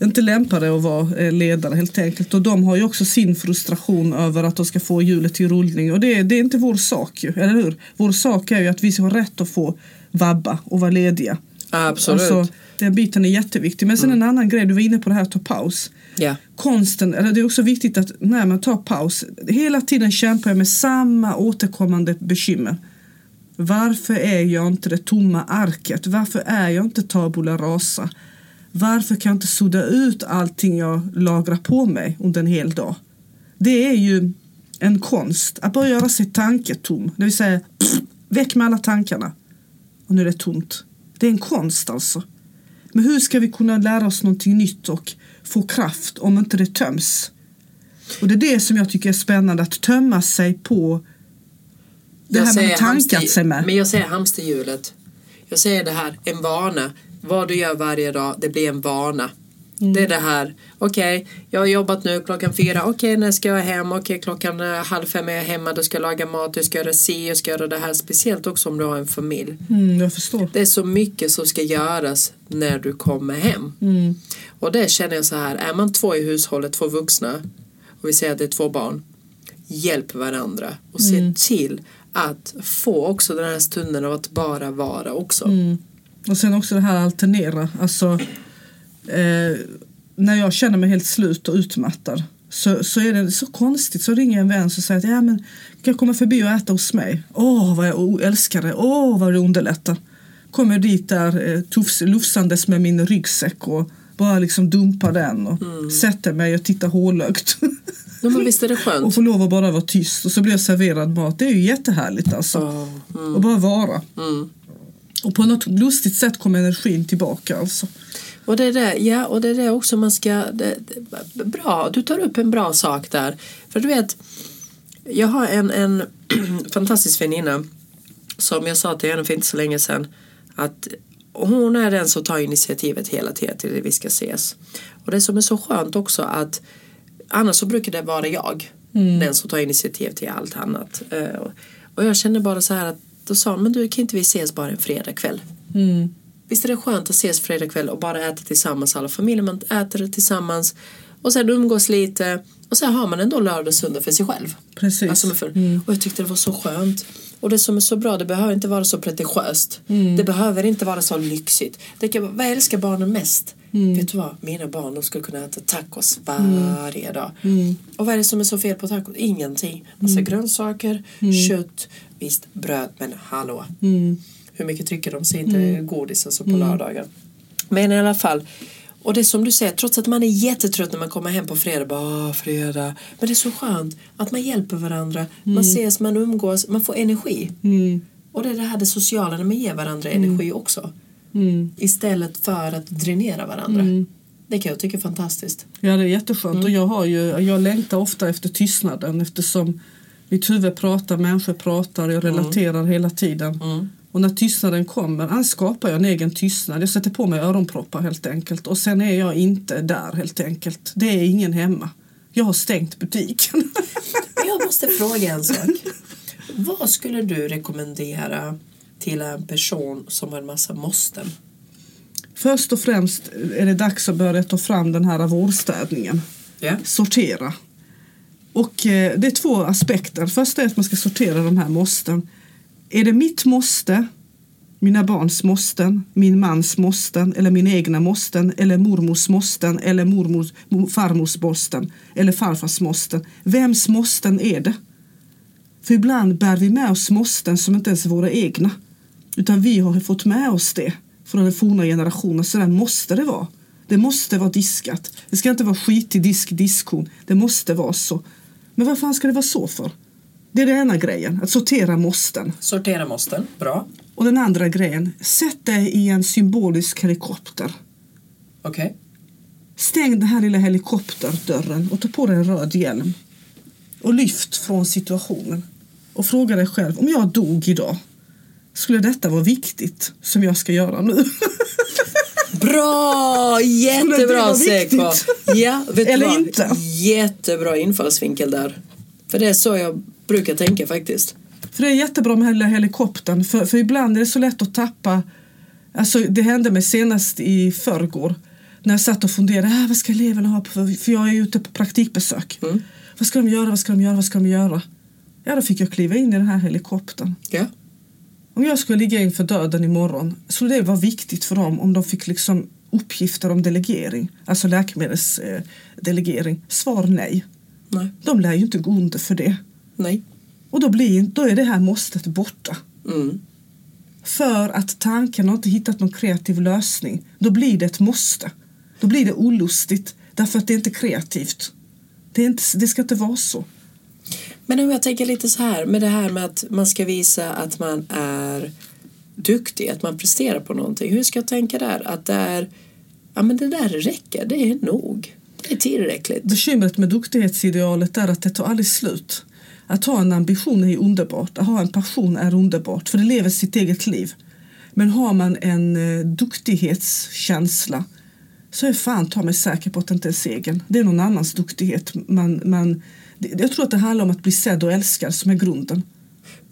inte lämpade att vara eh, ledare helt enkelt. Och de har ju också sin frustration över att de ska få hjulet till rullning. Och det, det är inte vår sak ju, eller hur? Vår sak är ju att vi ska ha rätt att få vabba och vara lediga. Absolut. Alltså, den biten är jätteviktig. Men sen en annan grej, du var inne på det här att ta paus. ja. Konsten, eller det är också viktigt att när man tar paus, hela tiden kämpar jag med samma återkommande bekymmer. Varför är jag inte det tomma arket? Varför är jag inte tabula rasa? Varför kan jag inte sudda ut allting jag lagrar på mig under en hel dag? Det är ju en konst att bara göra sig tanketom, det vill säga pff, <sniffs> väck med alla tankarna. Och nu är det tomt. Det är en konst alltså. Men hur ska vi kunna lära oss någonting nytt och få kraft om inte det töms? Och det är det som jag tycker är spännande, att tömma sig på det här man har tankat sig med. Men jag säger hamsterhjulet. Jag säger det här, en vana. Vad du gör varje dag, det blir en vana. Mm. Det är det här, okej, jag har jobbat nu klockan fyra, okej när ska jag hem, okej klockan eh, halv fem är jag hemma, då ska jag laga mat, jag ska göra si, jag ska göra det här, speciellt också om du har en familj. Mm, jag förstår. Det är så mycket som ska göras när du kommer hem. Mm. Och det känner jag så här, är man två i hushållet, två vuxna och vi säger att det är två barn, hjälp varandra och se Mm. till att få också den här stunden av att bara vara också. Mm. Och sen också det här alternera. Alltså, eh, när jag känner mig helt slut och utmattad så, så är det så konstigt. Så ringer en vän och säger att ja, men, kan jag komma förbi och äta hos mig? Åh, vad jag älskar det. Åh, vad det underlättar. Kommer dit där eh, tufs, lufsandes med min ryggsäck och bara liksom dumpar den och sätter mig och tittar hålögt. Ja, men visst är det <laughs> och skönt? får lov att bara vara tyst och så blir jag serverad mat. Det är ju jättehärligt alltså. Ja, mm, Och bara vara. mm. Och på något lustigt sätt kommer energin tillbaka alltså. Och det är det, ja, och det är det också man ska... Det, det, bra, du tar upp en bra sak där. För du vet, jag har en, en <clears throat> fantastisk väninna som jag sa till henne för inte så länge sedan att hon är den som tar initiativet hela tiden till att vi ska ses. Och det som är så skönt också att annars så brukar det vara jag den som tar initiativ till allt annat. Eh, Och jag känner bara så här att då sa hon, men du kan inte vi ses bara en fredagkväll? Mm. Visst är det skönt att ses fredag kväll och bara äta tillsammans alla familjer. Man äter det tillsammans och sen umgås lite och sen har man ändå lördag och söndag för sig själv. Precis. Alltså för, Och jag tyckte det var så skönt. Och det som är så bra, det behöver inte vara så pretentiöst. Mm. Det behöver inte vara så lyxigt. Det kan, vad älskar barnen mest? Mm. Vet du vad? Mina barn de skulle kunna äta tacos varje dag. Och vad är det som är så fel på tacos? Ingenting. Massa Mm. grönsaker, kött, visst bröd, men hallå. Mm. Hur mycket trycker de sig inte godis alltså på lördagar. Men i alla fall. Och det är som du säger, trots att man är jättetrött när man kommer hem på fredag. Bara, "Åh, fredag. Men det är så skönt att man hjälper varandra. Man ses, man umgås, man får energi. Mm. Och det är det här det sociala när man ger varandra energi också. Mm. Istället för att dränera varandra. Det kan jag tycka är fantastiskt. Ja det är jätteskönt och jag, har ju, jag längtar ofta efter tystnaden eftersom mitt huvud pratar, människor pratar, jag relaterar hela tiden. Och när tystnaden kommer, annars skapar jag en egen tystnad. Jag sätter på mig öronproppar helt enkelt och sen är jag inte där helt enkelt. Det är ingen hemma. Jag har stängt butiken. <laughs> Jag måste fråga en sak. Vad skulle du rekommendera till en person som har en massa måsten? Först och främst är det dags att börja ta fram den här vårstädningen. Ja. Sortera. Och eh, det är två aspekter. Först är att man ska sortera de här måsten. Är det mitt måste, mina barns måsten, min mans måsten eller mina egna måsten eller mormors måsten eller mormors, farmors måsten eller farfars måsten. Vems måsten är det? För ibland bär vi med oss måsten som inte ens är våra egna. Utan vi har fått med oss det från den forna generationen. Så där måste det vara. Det måste vara diskat. Det ska inte vara skitig disk, diskhon. Det måste vara så. Men vad fan ska det vara så för? Det är den ena grejen, att sortera måsten. Sortera måsten, bra. Och den andra grejen, sätt dig i en symbolisk helikopter. Okej. Stäng den här lilla helikopterdörren och ta på dig en röd hjälm. Och lyft från situationen. Och fråga dig själv, om jag dog idag, skulle detta vara viktigt som jag ska göra nu? <laughs> Bra! Jättebra Sekva. Ja, vet Eller vad? inte? Jättebra infallsvinkel där. För det är så jag brukar tänka faktiskt. För det är jättebra med här helikoptern för, för ibland är det så lätt att tappa. Alltså det hände mig senast i förrgår när jag satt och funderade, ah, vad ska eleverna ha på, för jag är ute på praktikbesök. Mm. Vad ska de göra, vad ska de göra, vad ska de göra? Ja, då fick jag kliva in i den här helikoptern. Ja. Om jag skulle ligga inför döden imorgon skulle det vara viktigt för dem om de fick liksom uppgifter om delegering, alltså läkemedelsdelegering. Eh. Svar nej. Nej. De lär ju inte gå under för det. Nej. Och då, blir, då är det här måstet borta. Mm. För att tanken har inte hittat någon kreativ lösning. Då blir det ett måste. Då blir det olustigt. Därför att det är inte kreativt. Det, är inte, det ska inte vara så. Men om jag tänker lite så här med det här med att man ska visa att man är duktig, att man presterar på någonting. Hur ska jag tänka där? Att det är, ja men det där räcker, det är nog. Det är tillräckligt. Bekymret med duktighetsidealet är att det tar aldrig slut. Att ha en ambition är underbart. Att ha en passion är underbart. För det lever sitt eget liv. Men har man en eh, duktighetskänsla så är fan ta mig säker på att det inte är segern. Det är någon annans duktighet. Man, man, jag tror att det handlar om att bli sedd och älskad som är grunden.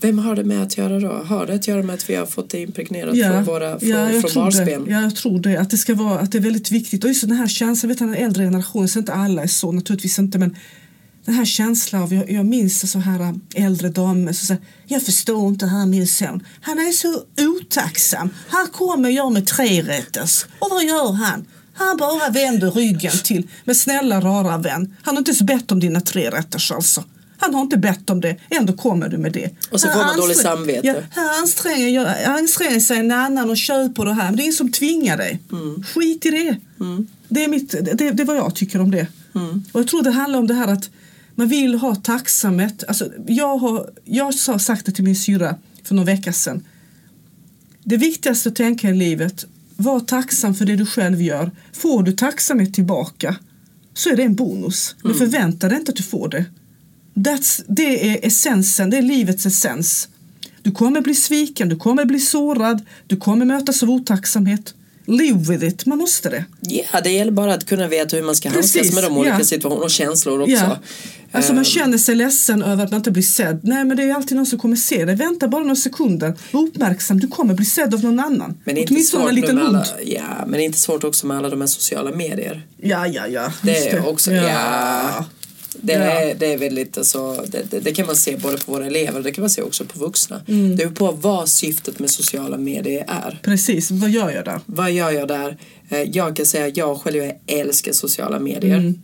Vem har det med att göra då? Har det att göra med att vi har fått det impregnerat från, våra, från, jag från barnsben? Ja, jag tror det. Att det, ska vara, att det är väldigt viktigt. Och just den här känslan, vet du, den äldre generationen, så inte alla är så, naturligtvis inte, men den här känslan av, jag, jag minns så här äldre damer som säger, jag förstår inte här min son, han är så otacksam. Här kommer jag med tre rätters. och vad gör han? Han bara vänder ryggen till. Men snälla rara vän, han har inte ens bett om dina tre rätters alltså. Han har inte bett om det, ändå kommer du med det. Och så får man dåligt samvete. Ja, här anstränger, jag, anstränger sig en annan och köper det här. Men det är ingen som tvingar dig. Skit i det. Det, är mitt, det, det är vad jag tycker om det. Och jag tror det handlar om det här att man vill ha tacksamhet. Alltså, jag har jag har sagt det till min syra för några veckor sedan. Det viktigaste att tänka i livet, var tacksam för det du själv gör. Får du tacksamhet tillbaka så är det en bonus. Men förvänta dig inte att du får det. That's, det är essensen, det är livets essens. Du kommer bli sviken, du kommer bli sårad, du kommer mötas av otacksamhet. Live with it, man måste det. Ja, det gäller bara att kunna veta hur man ska handskas Precis, med de olika ja. situationerna och känslor också. Ja. Alltså man Eh, känner sig ledsen över att man inte blir sedd. Nej men det är alltid någon som kommer se dig. Vänta bara några sekunder. Var uppmärksam, du kommer bli sedd av någon annan. Men det är inte Åtminstone svårt en liten alla, ja, men det är inte svårt också med alla de här sociala medier. Ja, ja, ja. Det är också, ja. Det, Ja. är, det är väldigt, alltså, det, det, det kan man se både på våra elever och det kan man se också på vuxna. Mm. Det är på vad syftet med sociala medier är. Precis, vad gör jag där? Vad gör jag där? Eh, Jag kan säga att jag själv jag älskar sociala medier. Mm.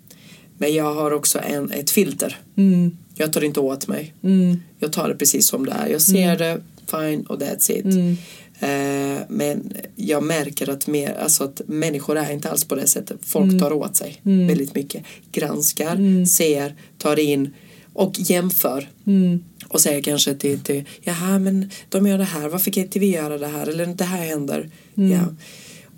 Men jag har också en, ett filter. Mm, Jag tar inte åt mig. mm, Jag tar det precis som det är. Jag ser det, fine och that's it. Mm. Eh, men jag märker att, mer, alltså att människor är inte alls på det sättet. Folk Mm. tar åt sig väldigt mycket. Granskar, ser, tar in och jämför. Mm. Och säger kanske till, till jaha men de gör det här, varför kan inte vi göra det här? Eller det här händer. Mm. Ja.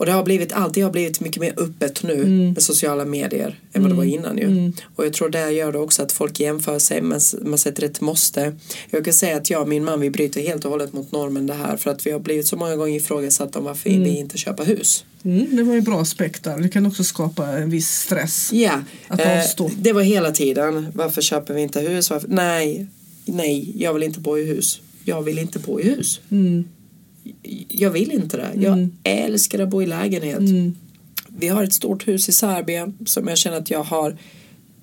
Och det har blivit, alltid har blivit mycket mer öppet nu Mm. med sociala medier än vad det var innan ju. Och jag tror det gör det också att folk jämför sig, man, man sätter ett måste. Jag kan säga att jag och min man vi bryter helt och hållet mot normen det här för att vi har blivit så många gånger ifrågasatta om varför vi inte köper hus. Mm, det var ju bra aspekt där. Det kan också skapa en viss stress. Ja, Att eh, det var hela tiden. Varför köper vi inte hus? Varför? Nej, nej, jag vill inte bo i hus. Jag vill inte bo i hus. Mm, Jag vill inte det. Jag älskar att bo i lägenhet. mm, Vi har ett stort hus i Serbien som jag känner att jag har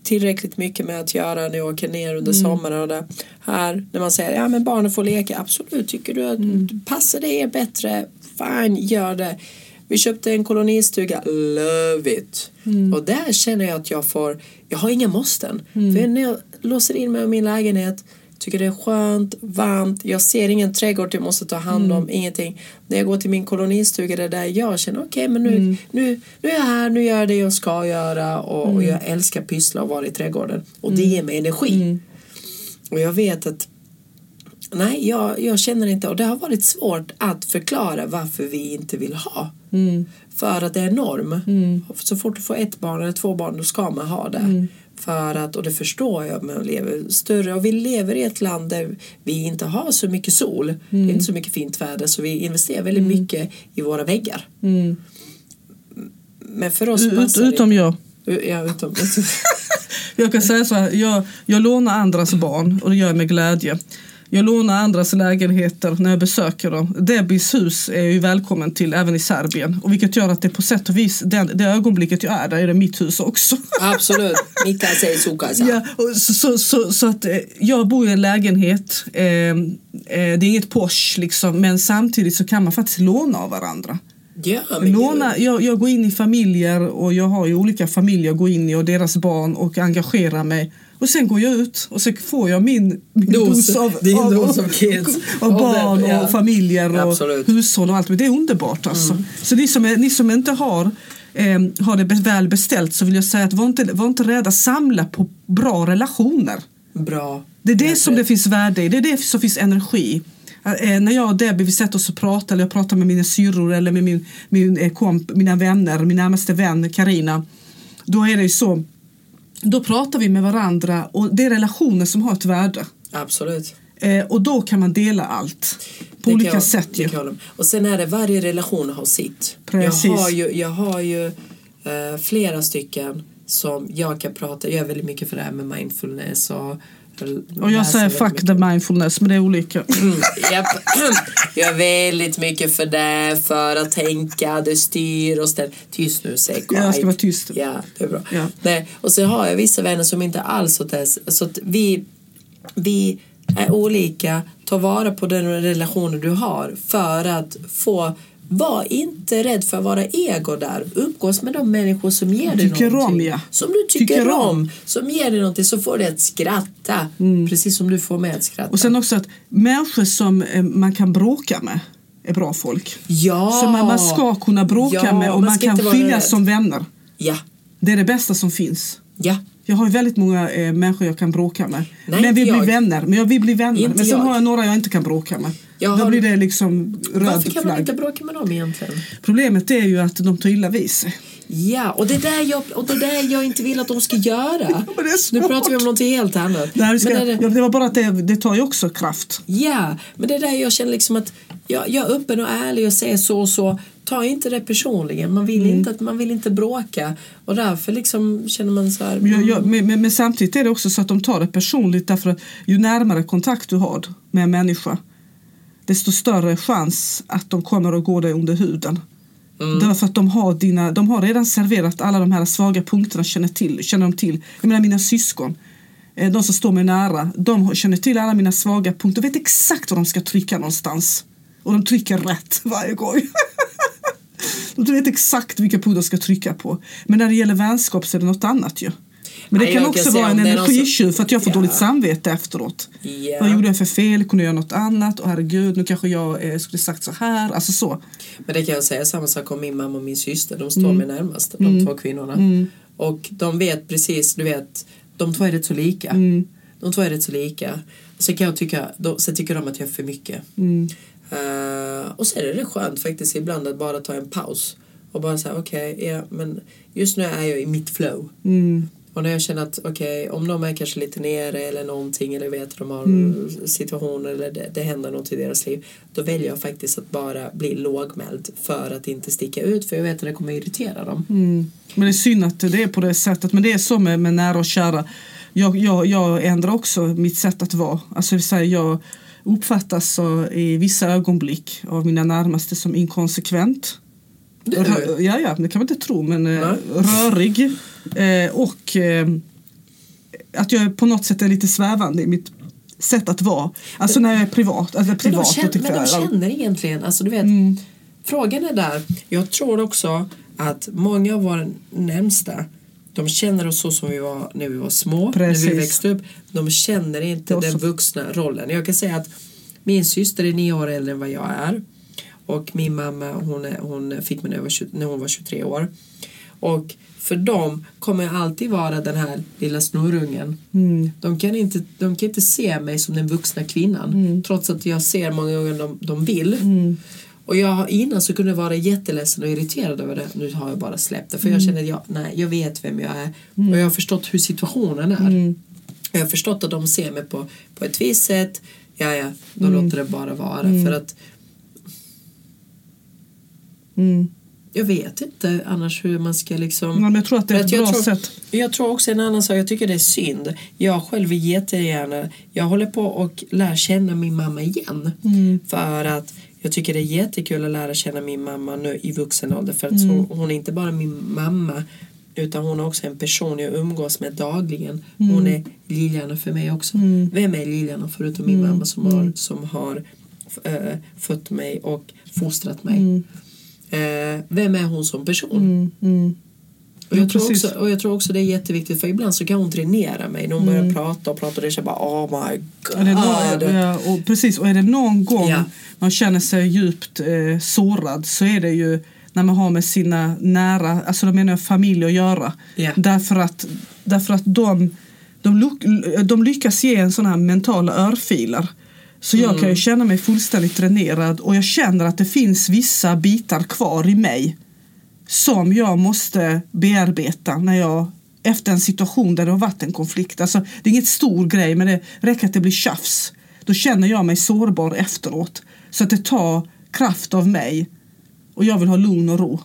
tillräckligt mycket med att göra när jag åker ner under sommaren och det här. När man säger ja men barnen får leka. Absolut tycker du att passar det er bättre? Fine gör det. Vi köpte en kolonistuga. Love it. Och där känner jag att jag får jag har inga måsten. För när jag låser in mig i min lägenhet tycker det är skönt, varmt, jag ser ingen trädgård jag måste ta hand om, ingenting. När jag går till min kolonistuga det är där jag känner okej men nu, nu, nu är jag här, nu gör jag det jag ska göra och, och jag älskar pyssla och vara i trädgården och det ger mig energi. Och jag vet att nej jag, jag känner inte och det har varit svårt att förklara varför vi inte vill ha. För att det är norm. Så fort du får ett barn eller två barn då ska man ha det. För att, och det förstår jag, men lever större och vi lever i ett land där vi inte har så mycket sol. Det är inte så mycket fint väder så vi investerar väldigt mycket i våra väggar. Men för oss Ut, passar det utom jag. Ja, utom, <laughs> Jag kan säga så här, jag, jag lånar andras barn och det gör jag med glädje. Jag lånar andras lägenheter när jag besöker dem. Debbies hus är jag ju välkommen till även i Serbien. Och vilket gör att det på sätt och vis, den, det ögonblicket jag är där är det mitt hus också. Absolut. Mika säger sukasa. Ja, och så, så, så, så att eh, jag bor i en lägenhet, eh, eh, det är inget Porsche liksom, men samtidigt så kan man faktiskt låna av varandra. Ja, Låna, jag, jag går in i familjer och jag har ju olika familjer att gå in i och deras barn och engagera mig. Och sen går jag ut och så får jag min, min Dos. dos, av, av, dos av av barn det, ja. och familjer och Absolut. Mm. hushåll och allt. Men det är underbart alltså. Så ni som, är, ni som inte har eh, har det väl beställt så vill jag säga att var inte, var inte rädda, samla på bra relationer. Bra. Det är det som det finns värde i, det är det som finns energi. Eh, när jag och Debbie vi sätter oss och pratar eller jag pratar med mina syrror eller med min, min eh, komp, mina vänner, min närmaste vän Karina. Då är det ju så, då pratar vi med varandra och det är relationer som har ett värde. Absolut. Eh, och då kan man dela allt på Det olika jag- sätt ju. Och sen är det varje relation har sitt. Precis. Jag har ju, jag har ju eh, flera stycken som jag kan prata, jag gör väldigt mycket för det här med mindfulness och Och jag säger fuck mycket. the mindfulness men det är olika. Mm, japp. Jag gör väldigt mycket för det, för att tänka, det styr och ställer. Tyst nu, säg Ja, jag ska quiet. vara tyst. Ja, det är bra. Ja. Nej, och så har jag vissa vänner som inte alls har test. Så att vi, vi är olika, ta vara på den relationer du har för att få var inte rädd för att vara ego där. Umgås med de människor som ger dig Tycker om, någonting. ja. Som du tycker, Tycker om. om. Som ger dig någonting så får du att skratta. Precis som du får mig att skratta. Och sen också att människor som eh, man kan bråka med är bra folk. ja. Som man, man ska kunna bråka Ja, med och man man kan skiljas som vänner. Ja, Det är det bästa som finns. ja. Jag har väldigt många eh, människor jag kan bråka med. Nej, men vi inte blir jag. vänner. Men jag vill bli vänner. Inte men sen jag. har jag några jag inte kan bråka med. Jag Då har- blir det liksom röd Varför kan man inte bråka med dem egentligen? Problemet är ju att de tar illa vid sig. Ja, och det är där jag, och det är där jag inte vill att de ska göra. <laughs> Svårt. nu pratar vi om någonting helt annat. Nej, ska, men det, ja, det var bara att det, det tar ju också kraft. ja, men det är där jag känner liksom att jag, jag är öppen och ärlig och säger så och så. Ta inte det personligen. Man vill, Mm. inte, att, man vill inte bråka. Och därför liksom känner man så här. Men, jag, mm, jag, men, men, men samtidigt är det också så att de tar det personligt därför att ju närmare kontakt du har med en människa desto större chans att de kommer att gå dig under huden. Mm. Därför att de har, dina, de har redan serverat alla de här svaga punkterna känner, till, känner de till. Jag menar mina syskon, eh, de som står mig nära, de känner till alla mina svaga punkter. Vet exakt var de ska trycka någonstans. Och de trycker rätt <laughs> varje gång. <laughs> de vet exakt vilka punkter de ska trycka på. Men när det gäller vänskap så är det något annat ju. Men det Nej, kan också vara en energitjuv för att jag får Ja. dåligt samvete efteråt. Ja. Vad gjorde jag för fel? Kunde jag göra något annat? Och herregud, nu kanske jag eh, skulle sagt så här. Alltså så. Men det kan jag säga samma sak om min mamma och min syster. De Mm. står mig närmast, de två kvinnorna. Och de vet precis, du vet, de två är rätt så lika. Mm. De två är rätt så lika. Sen kan jag tycka, de, sen tycker de att jag är för mycket. Mm. Eh, och sen är det skönt faktiskt ibland att bara ta en paus. Och bara säga okej, ja men just nu är jag i mitt flow. Mm. Och när jag känner att okej, om de är kanske lite nere eller någonting eller vet att de har Mm. situationer eller det, det händer något i deras liv. Då väljer jag faktiskt att bara bli lågmäld för att inte sticka ut för jag vet att det kommer irritera dem. Mm. Men det är synd att det är på det sättet. Men det är så med, med nära och kära. Jag, jag, jag ändrar också mitt sätt att vara. Alltså det vill jag uppfattas så, i vissa ögonblick av mina närmaste som inkonsekvent. Rö- ja, ja, det kan man inte tro, men eh, rörig. Eh, och eh, att jag på något sätt är lite svävande i mitt sätt att vara. Alltså när jag är privat. Alltså Men de, privat känner, men de känner egentligen, alltså du vet, Mm. frågan är där. Jag tror också att många av våra närmsta de känner oss så som vi var när vi var små, Precis. när vi växte upp. De känner inte den vuxna rollen. Jag kan säga att min syster är nio år äldre än vad jag är. Och min mamma hon, hon fick mig när, jag var 20, när hon var 23 år. Och för dem kommer jag alltid vara den här lilla snorungen. Mm. De, kan inte, de kan inte se mig som den vuxna kvinnan Mm. trots att jag ser många gånger de, de vill. Och jag innan så kunde jag vara jätteledsen och irriterad över det. Nu har jag bara släppt det för Mm. jag känner att jag, nej, jag vet vem jag är och jag har förstått hur situationen är. Mm. Jag har förstått att de ser mig på, på ett visst sätt. Ja, ja, då Mm. låter det bara vara för att Mm. jag vet inte annars hur man ska liksom Ja, men jag tror att det är ett jag bra tror, sätt. Jag tror också en annan sak, jag tycker det är synd. Jag själv vill jättegärna, jag håller på och lär känna min mamma igen. Mm. För att jag tycker det är jättekul att lära känna min mamma nu i vuxen ålder. För att Mm. hon, hon är inte bara min mamma utan hon är också en person jag umgås med dagligen. Mm. Hon är Liliana för mig också. Vem är Liliana förutom min Mm. mamma som har, som har äh, fött mig och fostrat mig. Mm. Eh, vem är hon som person? Mm. Mm. Och Ja, jag, tror också, och jag tror också det är jätteviktigt för ibland så kan hon dränera mig när hon börjar prata och prata och det känns bara oh my god. Någon, ja, och precis, och är det någon gång Ja. man känner sig djupt eh, sårad så är det ju när man har med sina nära, alltså då menar jag familj att göra. Ja. Därför att, därför att de, de lyckas ge en sån här mentala örfilar. Så jag Mm. kan ju känna mig fullständigt dränerad och jag känner att det finns vissa bitar kvar i mig som jag måste bearbeta när jag efter en situation där det har varit en konflikt. Alltså, det är inget stor grej men det räcker att det blir tjafs. Då känner jag mig sårbar efteråt. Så att det tar kraft av mig och jag vill ha lugn och ro.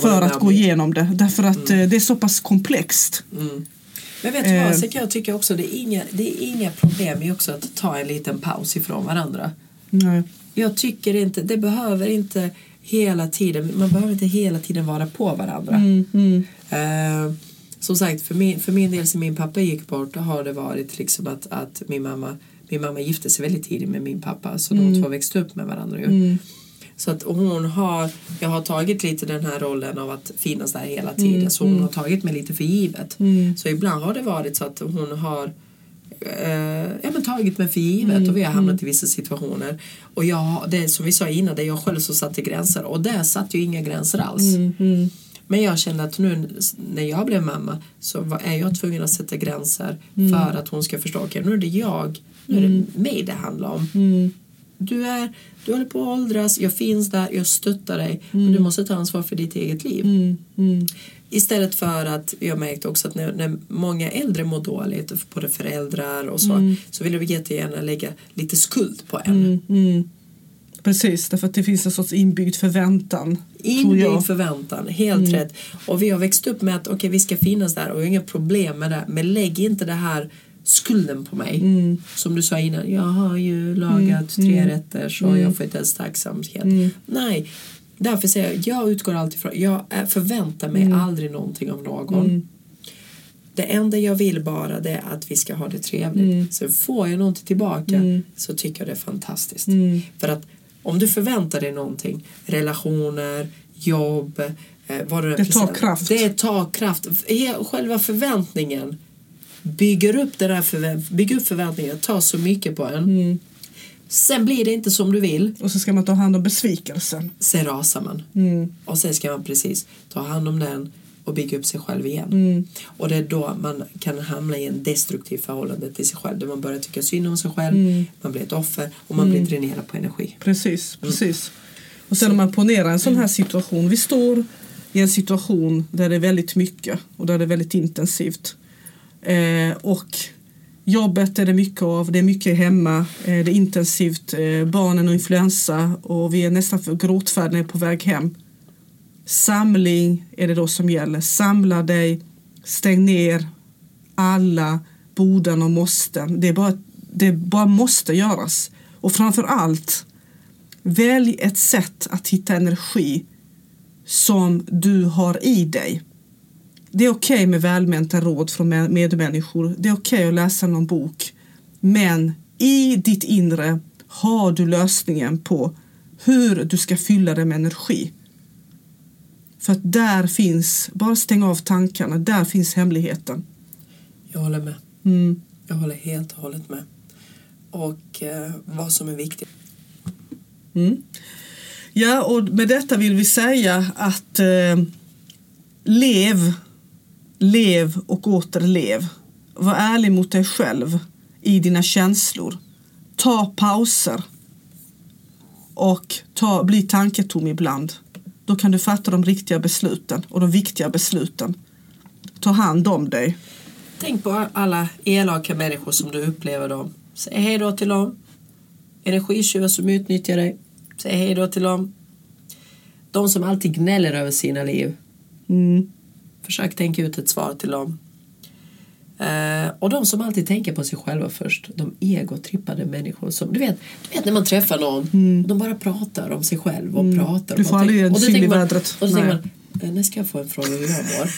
För att gå igenom det. Därför att eh, det är så pass komplext. Mm. Men vet du Eh. vad, sen kan jag tycka också det är inga, det är inga problem i också att ta en liten paus ifrån varandra. Nej. Jag tycker inte, det behöver inte hela tiden, man behöver inte hela tiden vara på varandra. Mm, mm, Eh, som sagt, för min, för min del sen min pappa gick bort har det varit liksom att, att min mamma min mamma gifte sig väldigt tidigt med min pappa så de två växte upp med varandra ju. mm, Så att hon har, jag har tagit lite den här rollen av att finnas där hela tiden så hon har tagit mig lite för givet. mm, Så ibland har det varit så att hon har eh, ja, men tagit mig för givet och vi har hamnat i vissa situationer. Och jag, det som vi sa innan, det är jag själv som satte gränser och där satt ju inga gränser alls. mm, mm, Men jag kände att nu när jag blev mamma så är jag tvungen att sätta gränser Mm. för att hon ska förstå, okej nu är det jag, nu är det mig det handlar om. Mm, Du, är, du håller på att åldras, jag finns där, jag stöttar dig men du måste ta ansvar för ditt eget liv. mm, mm. Istället för att jag märkte också att när, när många äldre mår dåligt, både föräldrar och så, så vill de jättegärna lägga lite skuld på en. Mm, mm. Precis, därför att det finns en sorts inbyggd förväntan. Inbyggd förväntan, helt rätt. Och vi har växt upp med att okej vi ska finnas där och inga problem med det. Men lägg inte det här skulden på mig. Mm. Som du sa innan, jag har ju lagat tre rätter så jag får inte ens tacksamhet. Mm. Nej, därför säger jag, jag utgår alltid från, jag förväntar mig aldrig någonting av någon. Mm. Det enda jag vill bara det är att vi ska ha det trevligt. Mm. Så får jag någonting tillbaka Mm. så tycker jag det är fantastiskt. Mm. För att om du förväntar dig någonting, relationer, jobb, eh, Det tar kraft. Det tar kraft. Själva förväntningen bygger upp, det där förvä- bygger upp förväntningar, tar så mycket på en. Mm. Sen blir det inte som du vill, Och så ska man ta hand om besvikelsen. sen rasar man. Mm. Och sen ska man precis ta hand om den och bygga upp sig själv igen. Mm. Och det är då man kan hamna i en destruktiv förhållande till sig själv. Där man börjar tycka synd om sig själv, Mm. man blir ett offer och man blir dränerad på energi. Precis, precis. Och sen om man ponerar en sån här situation. Vi står i en situation där det är väldigt mycket och där det är väldigt intensivt. Eh, och jobbet är det mycket av, det är mycket hemma, eh, det är intensivt, eh, barnen och influensa och vi är nästan för gråtfärdiga på väg hem. Samling är det då som gäller. Samla dig, stäng ner alla borden och måsten. Det, är bara, det bara måste göras. Och framför allt, välj ett sätt att hitta energi som du har i dig. Det är okej okay med välmenta råd från medmänniskor. Det är okej okay att läsa någon bok. Men i ditt inre har du lösningen på hur du ska fylla det med energi. För att där finns, bara stäng av tankarna, där finns hemligheten. Jag håller med. Mm. Jag håller helt och hållet med. Och eh, vad som är viktigt. Mm. Ja, och med detta vill vi säga att eh, lev, lev och åter lev. Var ärlig mot dig själv i dina känslor. Ta pauser och ta, bli tanketom ibland. Då kan du fatta de riktiga besluten och de viktiga besluten. Ta hand om dig. Tänk på alla elaka människor som du upplever dem. Säg hej då till dem. Energitjuvar som utnyttjar dig. Säg hej då till dem. De som alltid gnäller över sina liv. Mm. Försök tänka ut ett svar till dem. Uh, och de som alltid tänker på sig själva först, de egotrippade människor som, du vet, du vet när man träffar någon, mm. de bara pratar om sig själv och mm. pratar. Du får aldrig en synd i vädret. Och så tänker man, eh, när ska jag få en fråga hur jag mår?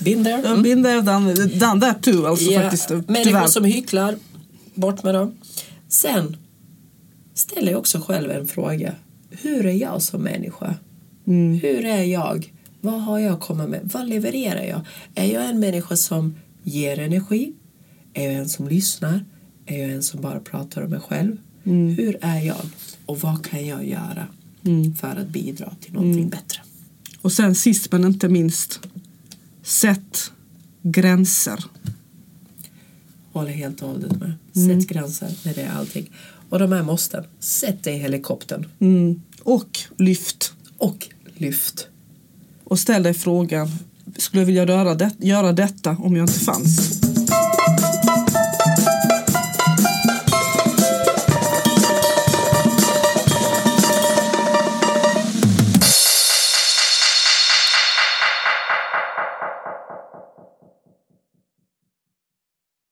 <laughs> Been there. Mm. Been there, done, done that too alltså ja, faktiskt. Människor Tyvärr. som hycklar, bort med dem. Sen ställer jag också själv en fråga. Hur är jag som människa? Mm. Hur är jag? Vad har jag att komma med? Vad levererar jag? Är jag en människa som ger energi? Är jag en som lyssnar? Är jag en som bara pratar om mig själv? Mm. Hur är jag? Och vad kan jag göra mm. för att bidra till någonting mm. bättre? Och sen sist men inte minst, sätt gränser. Håller helt och hållet med. Sätt Mm. gränser med det är allting. Och de här måsten, sätt dig i helikoptern. Mm. Och lyft. Och lyft. Och ställ dig frågan, skulle jag vilja göra, det, göra detta om jag inte fanns?